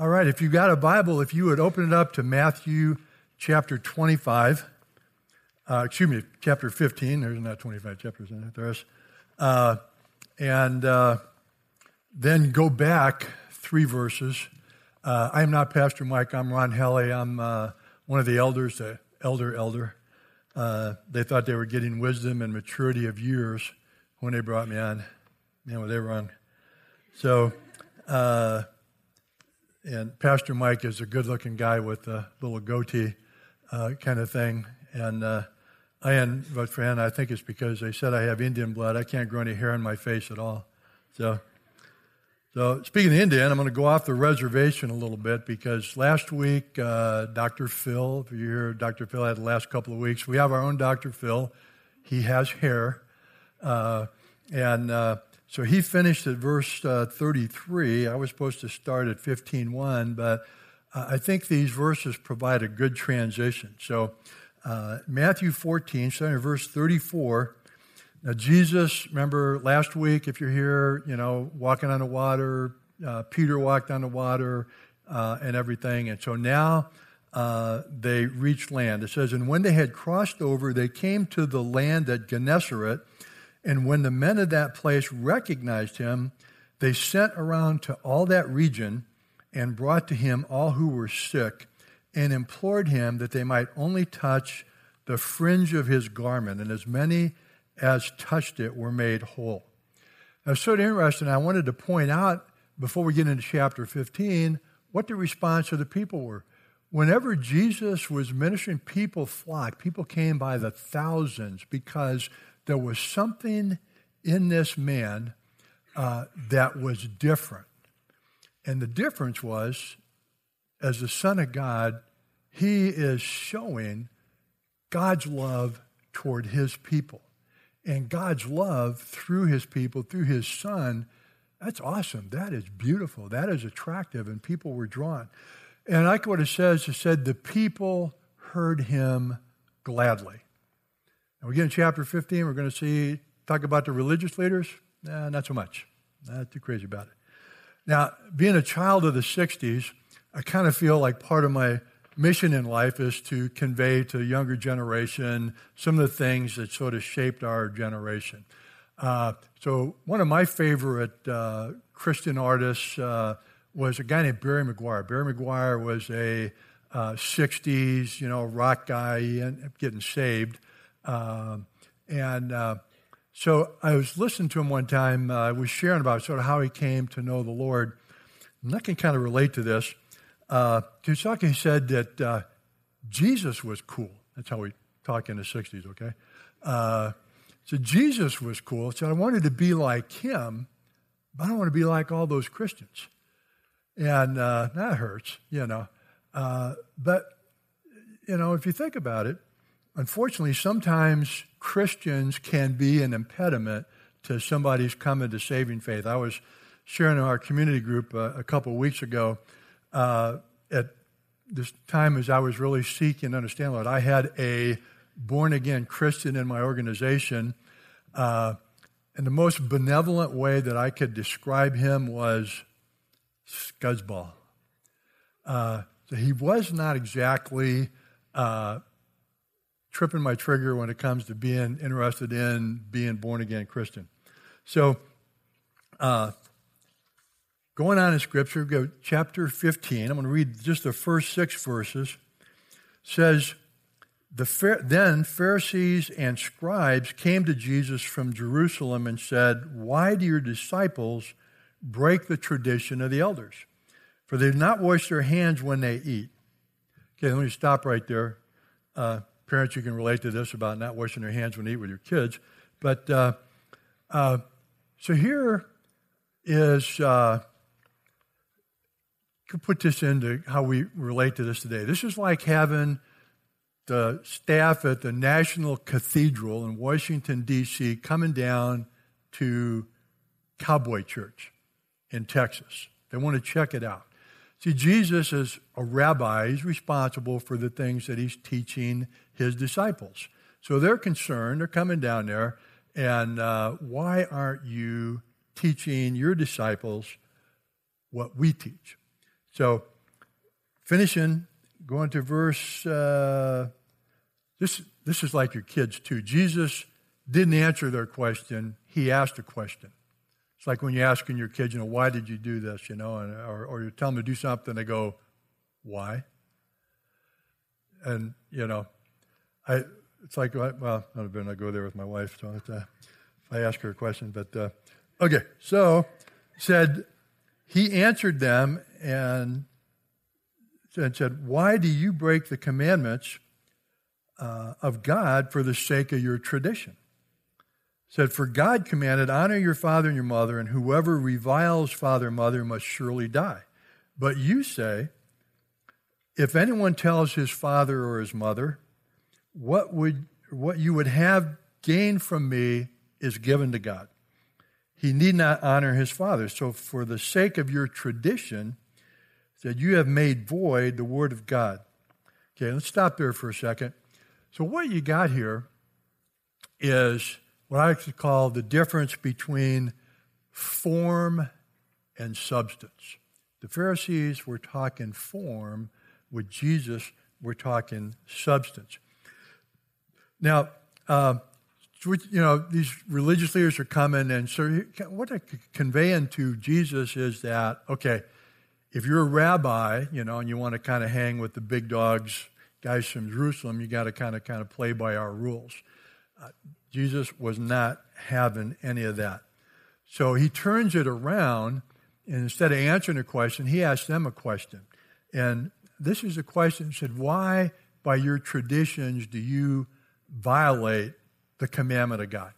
All right, if you've got a Bible, if you would open it up to Matthew chapter 25, uh, excuse me, chapter 15. There's not 25 chapters in it, there is. Uh, and uh, then go back three verses. Uh, I am not Pastor Mike, I'm Ron Helly. I'm uh, one of the elders, the elder elder. Uh, they thought they were getting wisdom and maturity of years when they brought me on. Man, were they wrong. So, and Pastor Mike is a good looking guy with a little goatee uh, kind of thing. And uh, I but friend, I think it's because they said I have Indian blood. I can't grow any hair on my face at all. So, so speaking of Indian, I'm going to go off the reservation a little bit because last week, uh, Dr. Phil, if you hear Dr. Phil had the last couple of weeks, we have our own Dr. Phil. He has hair. Uh, and uh, so he finished at verse uh, 33. I was supposed to start at 15.1, but uh, I think these verses provide a good transition. So uh, Matthew 14, starting at verse 34. Now Jesus, remember last week, if you're here, you know, walking on the water, uh, Peter walked on the water uh, and everything. And so now uh, they reached land. It says, And when they had crossed over, they came to the land at Gennesaret. And when the men of that place recognized him, they sent around to all that region and brought to him all who were sick and implored him that they might only touch the fringe of his garment, and as many as touched it were made whole. Sort of interesting. I wanted to point out before we get into chapter 15 what the response of the people were. Whenever Jesus was ministering, people flocked. People came by the thousands because there was something in this man uh, that was different. And the difference was, as the Son of God, he is showing God's love toward his people. And God's love through his people, through his Son, that's awesome. That is beautiful. That is attractive. And people were drawn. And like what it says, it said, the people heard him gladly. And we get in chapter 15, we're going to see, talk about the religious leaders. Not so much. Not too crazy about it. Now, being a child of the 60s, I kind of feel like part of my mission in life is to convey to the younger generation some of the things that sort of shaped our generation. Uh, so, one of my favorite uh, Christian artists uh, was a guy named Barry McGuire. Barry McGuire was a 60s, uh, you know, rock guy. Getting saved. Um, and uh, so I was listening to him one time. Uh, I was sharing about sort of how he came to know the Lord. And I can kind of relate to this. Uh, said that uh, Jesus was cool. That's how we talk in the 60s, okay? Uh, so Jesus was cool. So I wanted to be like him, but I don't want to be like all those Christians. And uh, that hurts, you know. Uh, but, you know, if you think about it, unfortunately, sometimes Christians can be an impediment to somebody's coming to saving faith. I was sharing in our community group uh, a couple weeks ago uh, at this time as I was really seeking to understand Lord. I had a born again Christian in my organization. Uh, and the most benevolent way that I could describe him was scuzzball. Uh, so he was not exactly uh, tripping my trigger when it comes to being interested in being born again Christian. So, uh, going on in Scripture, go chapter 15. I'm going to read just the first six verses. says, the, then Pharisees and scribes came to Jesus from Jerusalem and said, Why do your disciples break the tradition of the elders? For they do not wash their hands when they eat. Okay, let me stop right there. Uh, Parents, you can relate to this about not washing your hands when you eat with your kids. But uh, uh, so here is, uh, could put this into how we relate to this today. This is like having the staff at the National Cathedral in Washington, D.C., coming down to Cowboy Church in Texas. They want to check it out. See, Jesus, as a rabbi, is responsible for the things that he's teaching his disciples. So they're concerned, they're coming down there, and uh, why aren't you teaching your disciples what we teach? So finishing, going to verse, uh, this, this is like your kids too. Jesus didn't answer their question, he asked a question. It's like when you're asking your kids, you know, why did you do this, you know, and, or, or you tell them to do something, they go, why? And, you know, I, it's like, well, I don't I go there with my wife, so if I ask her a question, but, uh, okay, so, said, he answered them and said, Why do you break the commandments uh, of God for the sake of your tradition? Said, For God commanded, Honor your father and your mother, and whoever reviles father and mother must surely die. But you say, If anyone tells his father or his mother, What, would, what you would have gained from me is given to God he need not honor his father. So, for the sake of your tradition, that you have made void the word of God. Okay, let's stop there for a second. So, what you got here is what I like to call the difference between form and substance. The Pharisees were talking form, with Jesus, we're talking substance. Now, uh, you know, these religious leaders are coming, and so what they're conveying to Jesus is that, okay, if you're a rabbi, you know, and you want to kind of hang with the big dogs, guys from Jerusalem, you got to kind of kind of play by our rules. Uh, Jesus was not having any of that. So he turns it around, and instead of answering a question, he asks them a question. And this is a question. He said, Why, by your traditions, do you violate the commandment of God.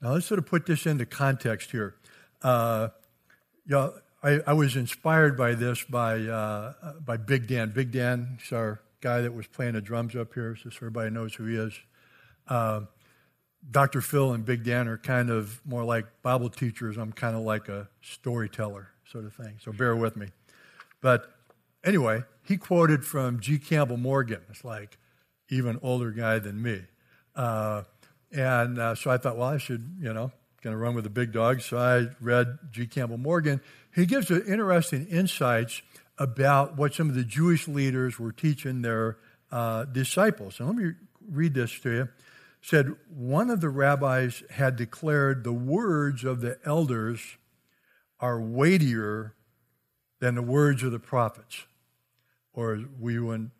Now, let's sort of put this into context here. Uh, you know, I, I, was inspired by this by, uh, by Big Dan. Big Dan is our guy that was playing the drums up here, so everybody knows who he is. Uh, Dr. Phil and Big Dan are kind of more like Bible teachers. I'm kind of like a storyteller, sort of thing. So bear with me. But anyway, he quoted from G. Campbell Morgan. It's like even older guy than me. Uh, and uh, so I thought, well, I should, you know, going to run with the big dogs. So I read G. Campbell Morgan. He gives interesting insights about what some of the Jewish leaders were teaching their uh, disciples. And let me read this to you. Said one of the rabbis had declared the words of the elders are weightier than the words of the prophets, or we in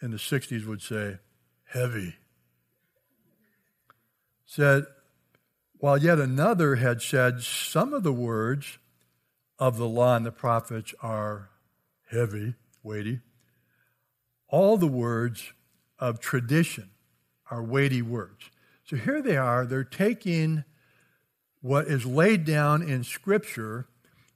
the 60s would say, heavy said, while yet another had said, Some of the words of the law and the prophets are heavy, weighty. All the words of tradition are weighty words. So here they are, they're taking what is laid down in Scripture,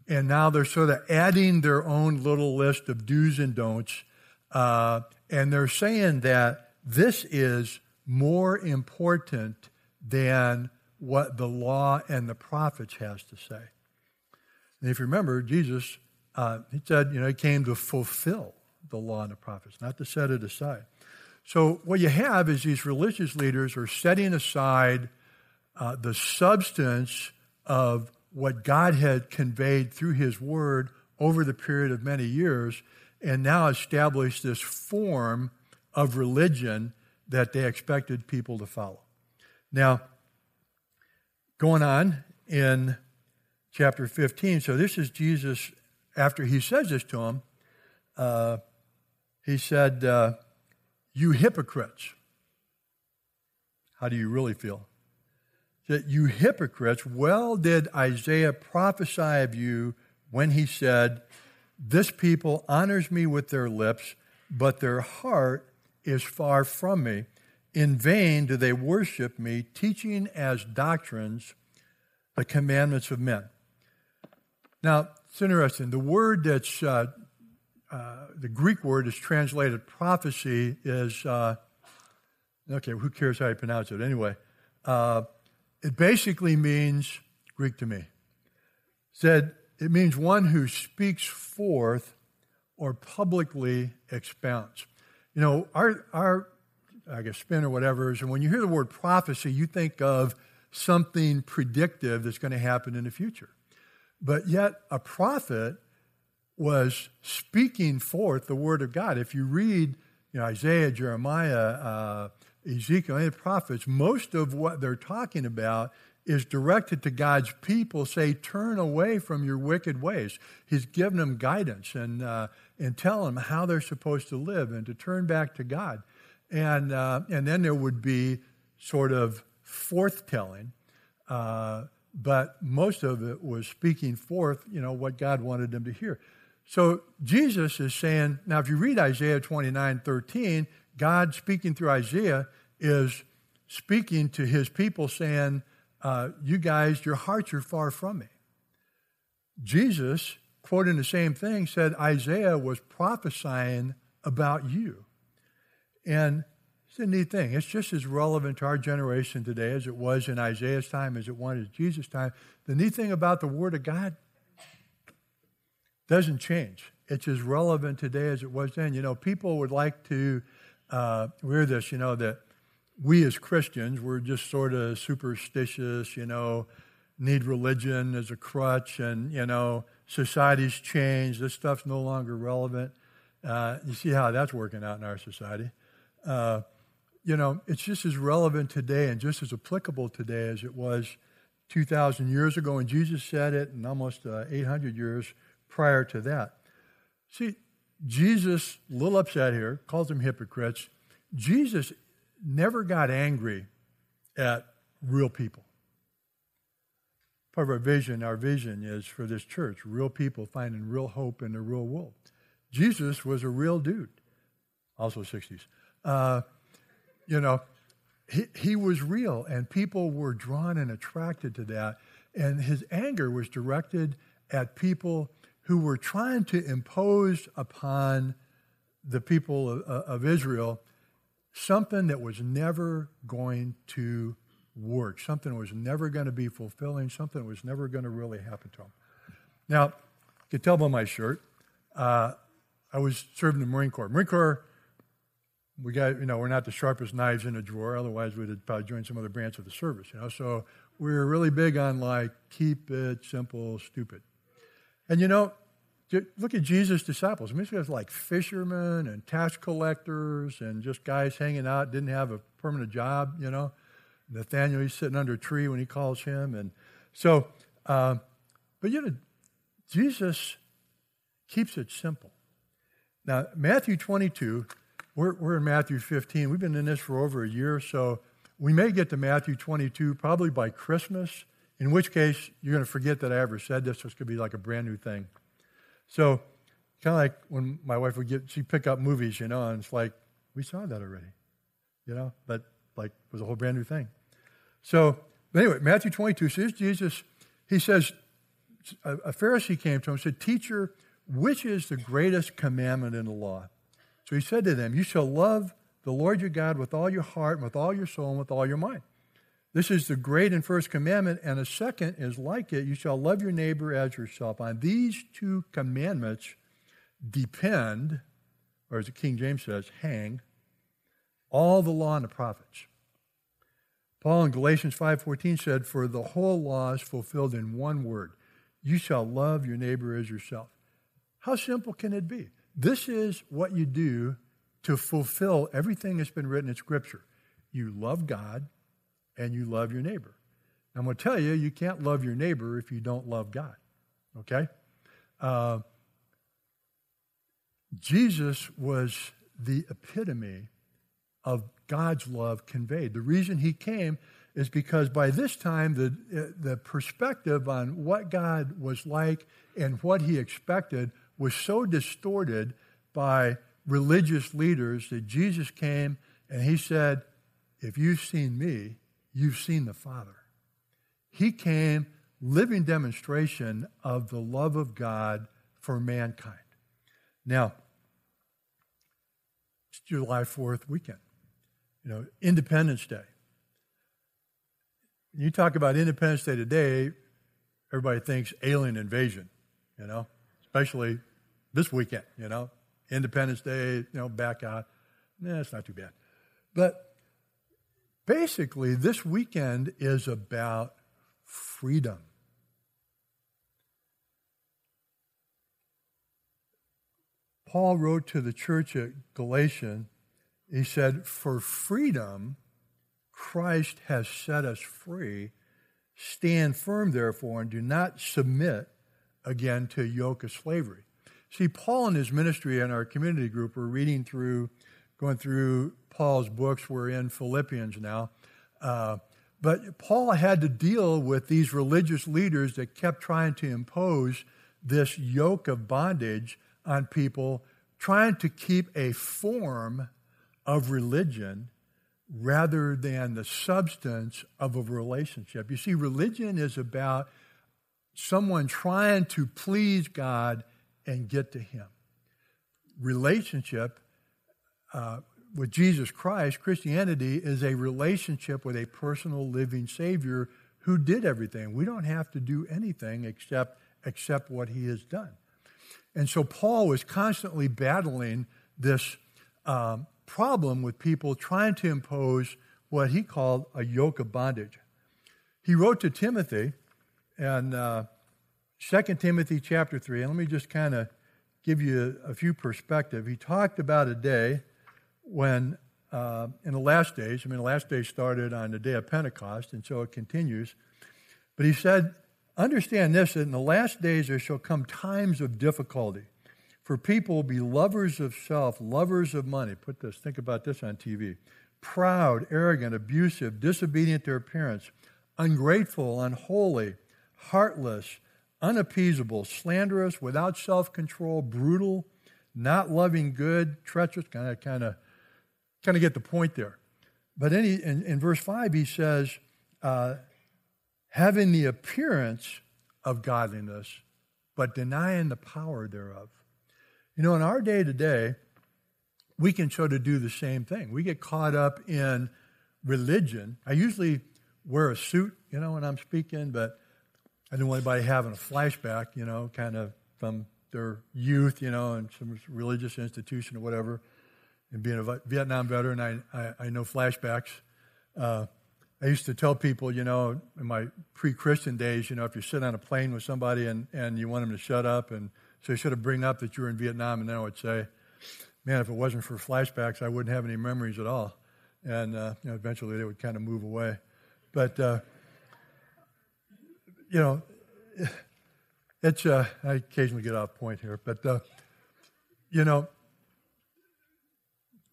and now they're sort of adding their own little list of do's and don'ts. Uh, and they're saying that this is more important than what the law and the prophets has to say. And if you remember, Jesus, uh, he said, you know, he came to fulfill the law and the prophets, not to set it aside. So what you have is these religious leaders are setting aside uh, the substance of what God had conveyed through his word over the period of many years and now establish this form of religion that they expected people to follow. Now, going on in chapter 15, so this is Jesus after he says this to him. Uh, he said, uh, You hypocrites. How do you really feel? That you hypocrites, well did Isaiah prophesy of you when he said, This people honors me with their lips, but their heart is far from me. In vain do they worship me, teaching as doctrines the commandments of men. Now, it's interesting. The word that's, uh, uh, the Greek word is translated prophecy is, uh, okay, who cares how you pronounce it? Anyway, uh, it basically means, Greek to me, said it means one who speaks forth or publicly expounds. You know, our, our I guess, spin or whatever is, and when you hear the word prophecy, you think of something predictive that's going to happen in the future. But yet, a prophet was speaking forth the word of God. If you read you know, Isaiah, Jeremiah, uh, Ezekiel, any prophets, most of what they're talking about is directed to God's people. Say, turn away from your wicked ways. He's given them guidance and uh, and tell them how they're supposed to live and to turn back to God. And uh, and then there would be sort of forthtelling, uh, but most of it was speaking forth, you know, what God wanted them to hear. So Jesus is saying, now if you read Isaiah 29, 13, God speaking through Isaiah is speaking to his people saying, uh, you guys, your hearts are far from me. Jesus, quoting the same thing, said Isaiah was prophesying about you. And it's a neat thing. It's just as relevant to our generation today as it was in Isaiah's time, as it was in Jesus' time. The neat thing about the Word of God doesn't change. It's as relevant today as it was then. You know, people would like to uh, hear this, you know, that we as Christians, we're just sort of superstitious, you know, need religion as a crutch, and, you know, society's changed. This stuff's no longer relevant. Uh, you see how that's working out in our society. Uh, you know, it's just as relevant today and just as applicable today as it was 2,000 years ago when Jesus said it, and almost uh, 800 years prior to that. See, Jesus, a little upset here, calls them hypocrites. Jesus never got angry at real people. Part of our vision, our vision is for this church, real people finding real hope in the real world. Jesus was a real dude, also 60s. Uh, you know, he, he was real, and people were drawn and attracted to that. And his anger was directed at people who were trying to impose upon the people of, of Israel something that was never going to work, something was never going to be fulfilling, something was never going to really happen to them. Now, you can tell by my shirt, uh, I was serving the Marine Corps. Marine Corps, we got, you know, we're not the sharpest knives in a drawer, otherwise we'd have probably joined some other branch of the service, you know. So we were really big on like, keep it simple, stupid. And you know, Look at Jesus' disciples. I mean, guys like fishermen and tax collectors and just guys hanging out, didn't have a permanent job, you know. Nathaniel, he's sitting under a tree when he calls him. And so, uh, but you know, Jesus keeps it simple. Now, Matthew 22, we're, we're in Matthew 15. We've been in this for over a year, so we may get to Matthew 22 probably by Christmas, in which case you're going to forget that I ever said this. Going to be like a brand new thing. So, kind of like when my wife would get, she'd pick up movies, you know, and it's like, we saw that already, you know, but like it was a whole brand new thing. So, but anyway, Matthew 22 says Jesus, he says, a, a Pharisee came to him and said, Teacher, which is the greatest commandment in the law? So he said to them, You shall love the Lord your God with all your heart, and with all your soul, and with all your mind. This is the great and first commandment, and a second is like it you shall love your neighbor as yourself. On these two commandments depend, or as the King James says, hang, all the law and the prophets. Paul in Galatians 5:14 said, "For the whole law is fulfilled in one word: you shall love your neighbor as yourself." How simple can it be? This is what you do to fulfill everything that's been written in Scripture. You love God and you love your neighbor. I'm going to tell you, you can't love your neighbor if you don't love God. Okay? Uh, Jesus was the epitome of God's love conveyed. The reason he came is because by this time, the, the perspective on what God was like and what he expected was so distorted by religious leaders that Jesus came and he said, If you've seen me, you've seen the Father. He came living demonstration of the love of God for mankind. Now, it's July 4th weekend, you know, Independence Day. You talk about Independence Day today, everybody thinks alien invasion, you know, especially this weekend, you know, Independence Day, you know, back out. Nah, it's not too bad. But Basically, this weekend is about freedom. Paul wrote to the church at Galatia, he said, For freedom, Christ has set us free. Stand firm, therefore, and do not submit again to yoke of slavery. See, Paul and his ministry and our community group were reading through, going through Paul's books. We're in Philippians now. Uh, but Paul had to deal with these religious leaders that kept trying to impose this yoke of bondage on people, trying to keep a form of religion rather than the substance of a relationship. You see, religion is about someone trying to please God and get to Him. Relationship uh, with Jesus Christ, Christianity is a relationship with a personal living Savior who did everything. We don't have to do anything except accept what He has done. And so Paul was constantly battling this um, problem with people trying to impose what he called a yoke of bondage. He wrote to Timothy, and uh, 2 Timothy chapter 3, and let me just kind of give you a, a, few perspective. He talked about a day when, uh, in the last days, I mean, the last day started on the day of Pentecost, and so it continues. But he said, Understand this that in the last days there shall come times of difficulty. For people will be lovers of self, lovers of money. Put this, think about this on TV. Proud, arrogant, abusive, disobedient to their parents, ungrateful, unholy, heartless, unappeasable, slanderous, without self control, brutal, not loving good, treacherous. Kind of, kind of, kind of get the point there. But in, in, in verse 5, he says, uh, having the appearance of godliness, but denying the power thereof. You know, in our day to day, we can sort of do the same thing. We get caught up in religion. I usually wear a suit, you know, when I'm speaking, but I don't want anybody having a flashback, you know, kind of from their youth, you know, and some religious institution or whatever. And being a Vietnam veteran, I, I, I know flashbacks. Uh, I used to tell people, you know, in my pre Christian days, you know, if you sit on a plane with somebody and, and you want them to shut up and so you should have bring up that you were in Vietnam, and then I would say, man, if it wasn't for flashbacks, I wouldn't have any memories at all. And uh, you know, eventually they would kind of move away. But, uh, you know, it's, uh, I occasionally get off point here, but, uh, you know,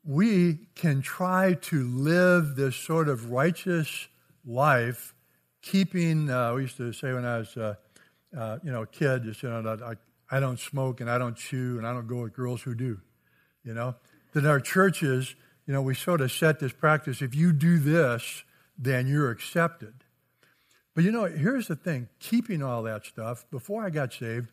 we can try to live this sort of righteous life, keeping, uh, we used to say when I was, uh, you know, a kid, just, you know, I I don't smoke and I don't chew and I don't go with girls who do. You know? That our churches, you know, we sort of set this practice if you do this, then you're accepted. But you know, here's the thing keeping all that stuff, before I got saved,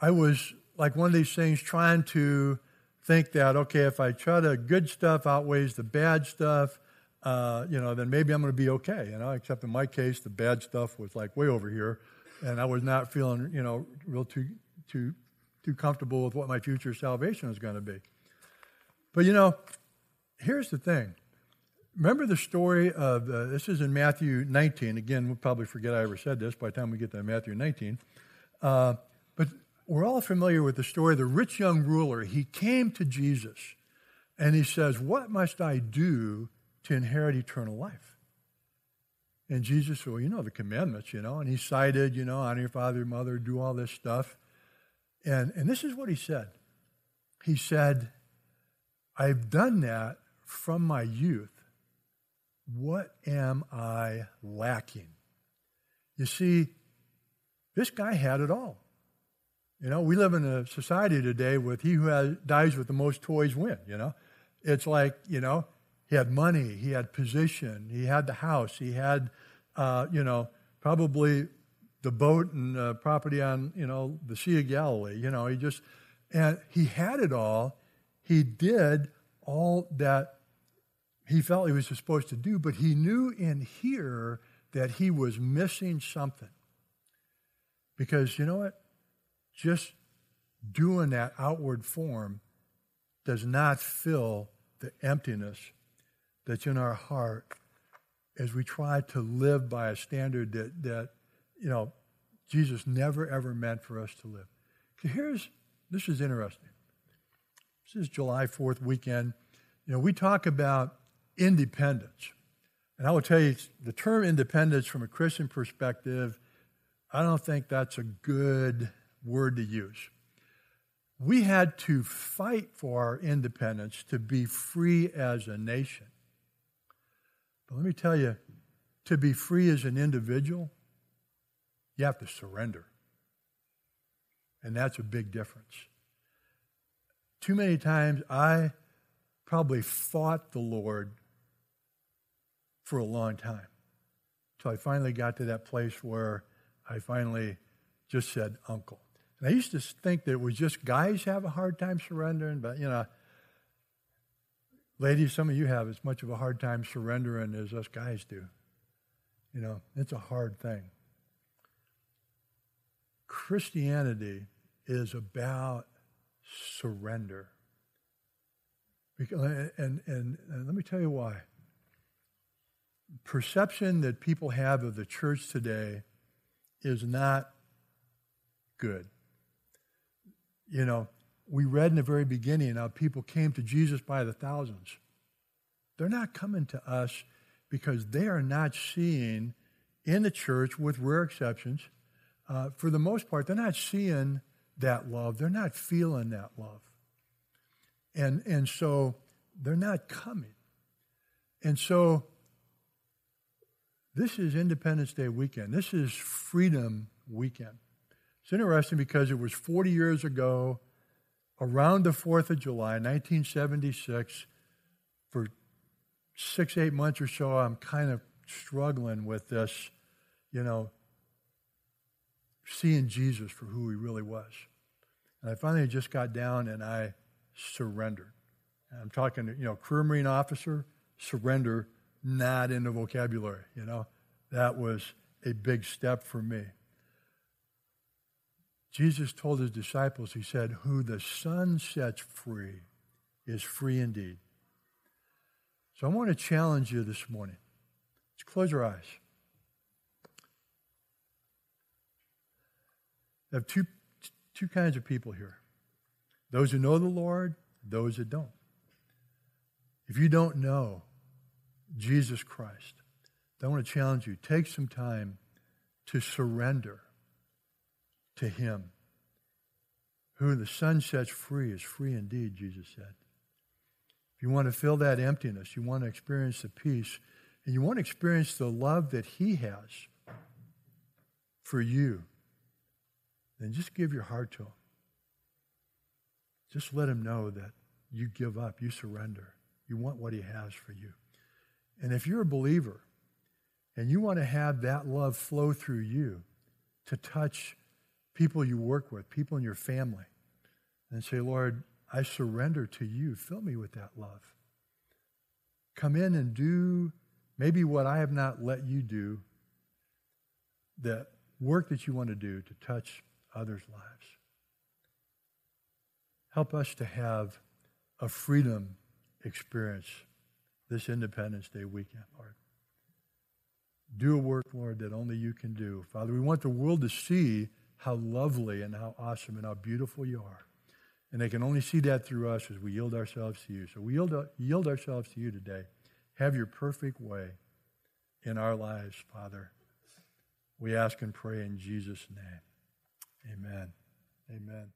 I was like one of these things trying to think that, okay, if I try to good stuff outweighs the bad stuff, uh, you know, then maybe I'm going to be okay. You know, except in my case, the bad stuff was like way over here, and I was not feeling, you know, real too too, too comfortable with what my future salvation is going to be. But you know, here's the thing. Remember the story of, uh, this is in Matthew 19. Again, we'll probably forget I ever said this by the time we get to Matthew 19. Uh, we're all familiar with the story of the rich young ruler. He came to Jesus and he says, What must I do to inherit eternal life? And Jesus said, Well, you know the commandments, you know. And he cited, you know, honor your father, your mother, do all this stuff. And, and this is what he said. He said, I've done that from my youth. What am I lacking? You see, this guy had it all. You know, we live in a society today with he who has, dies with the most toys win, you know. It's like, you know, he had money, he had position, he had the house, he had, uh, you know, probably the boat and uh, property on, you know, the Sea of Galilee. You know, he just, and he had it all. He did all that he felt he was supposed to do, but he knew in here that he was missing something. Because you know what? Just doing that outward form does not fill the emptiness that's in our heart as we try to live by a standard that, that you know, Jesus never ever meant for us to live. So Here's this is interesting. This is July 4th weekend. You know, we talk about independence. And I will tell you, the term independence from a Christian perspective, I don't think that's a good word to use. We had to fight for our independence to be free as a nation. But let me tell you, to be free as an individual, you have to surrender. And that's a big difference. Too many times I probably fought the Lord for a long time. Until I finally got to that place where I finally just said, Uncle. And I used to think that it was just guys have a hard time surrendering, but you know, ladies, some of you have as much of a hard time surrendering as us guys do. You know, it's a hard thing. Christianity is about surrender. Uh, and, and, and let me tell you why. Perception that people have of the church today is not good. You know, we read in the very beginning how people came to Jesus by the thousands. They're not coming to us because they are not seeing in the church, with rare exceptions, uh, for the most part, they're not seeing that love. They're not feeling that love. And, and so they're not coming. And so this is Independence Day weekend. This is Freedom Weekend. It's interesting because it was 40 years ago, around the 4th of July, 1976. For six, eight months or so, I'm kind of struggling with this, you know, seeing Jesus for who he really was. And I finally just got down and I surrendered. And I'm talking, you know, career Marine officer, surrender, not in the vocabulary, you know. That was a big step for me. Jesus told his disciples, he said, Who the Son sets free is free indeed. So I want to challenge you this morning. Let's close your eyes. I have two, two kinds of people here those who know the Lord, those that don't. If you don't know Jesus Christ, I want to challenge you take some time to surrender to Him. Who the Son sets free is free indeed, Jesus said. If you want to fill that emptiness, you want to experience the peace, and you want to experience the love that He has for you, then just give your heart to Him. Just let Him know that you give up, you surrender, you want what He has for you. And if you're a believer and you want to have that love flow through you to touch people you work with, people in your family, and say, Lord, I surrender to you. Fill me with that love. Come in and do maybe what I have not let you do, the work that you want to do to touch others' lives. Help us to have a freedom experience this Independence Day weekend, Lord. Do a work, Lord, that only you can do. Father, we want the world to see how lovely and how awesome and how beautiful you are. And they can only see that through us as we yield ourselves to you. So we yield, yield ourselves to you today. Have your perfect way in our lives, Father. We ask and pray in Jesus' name. Amen. Amen.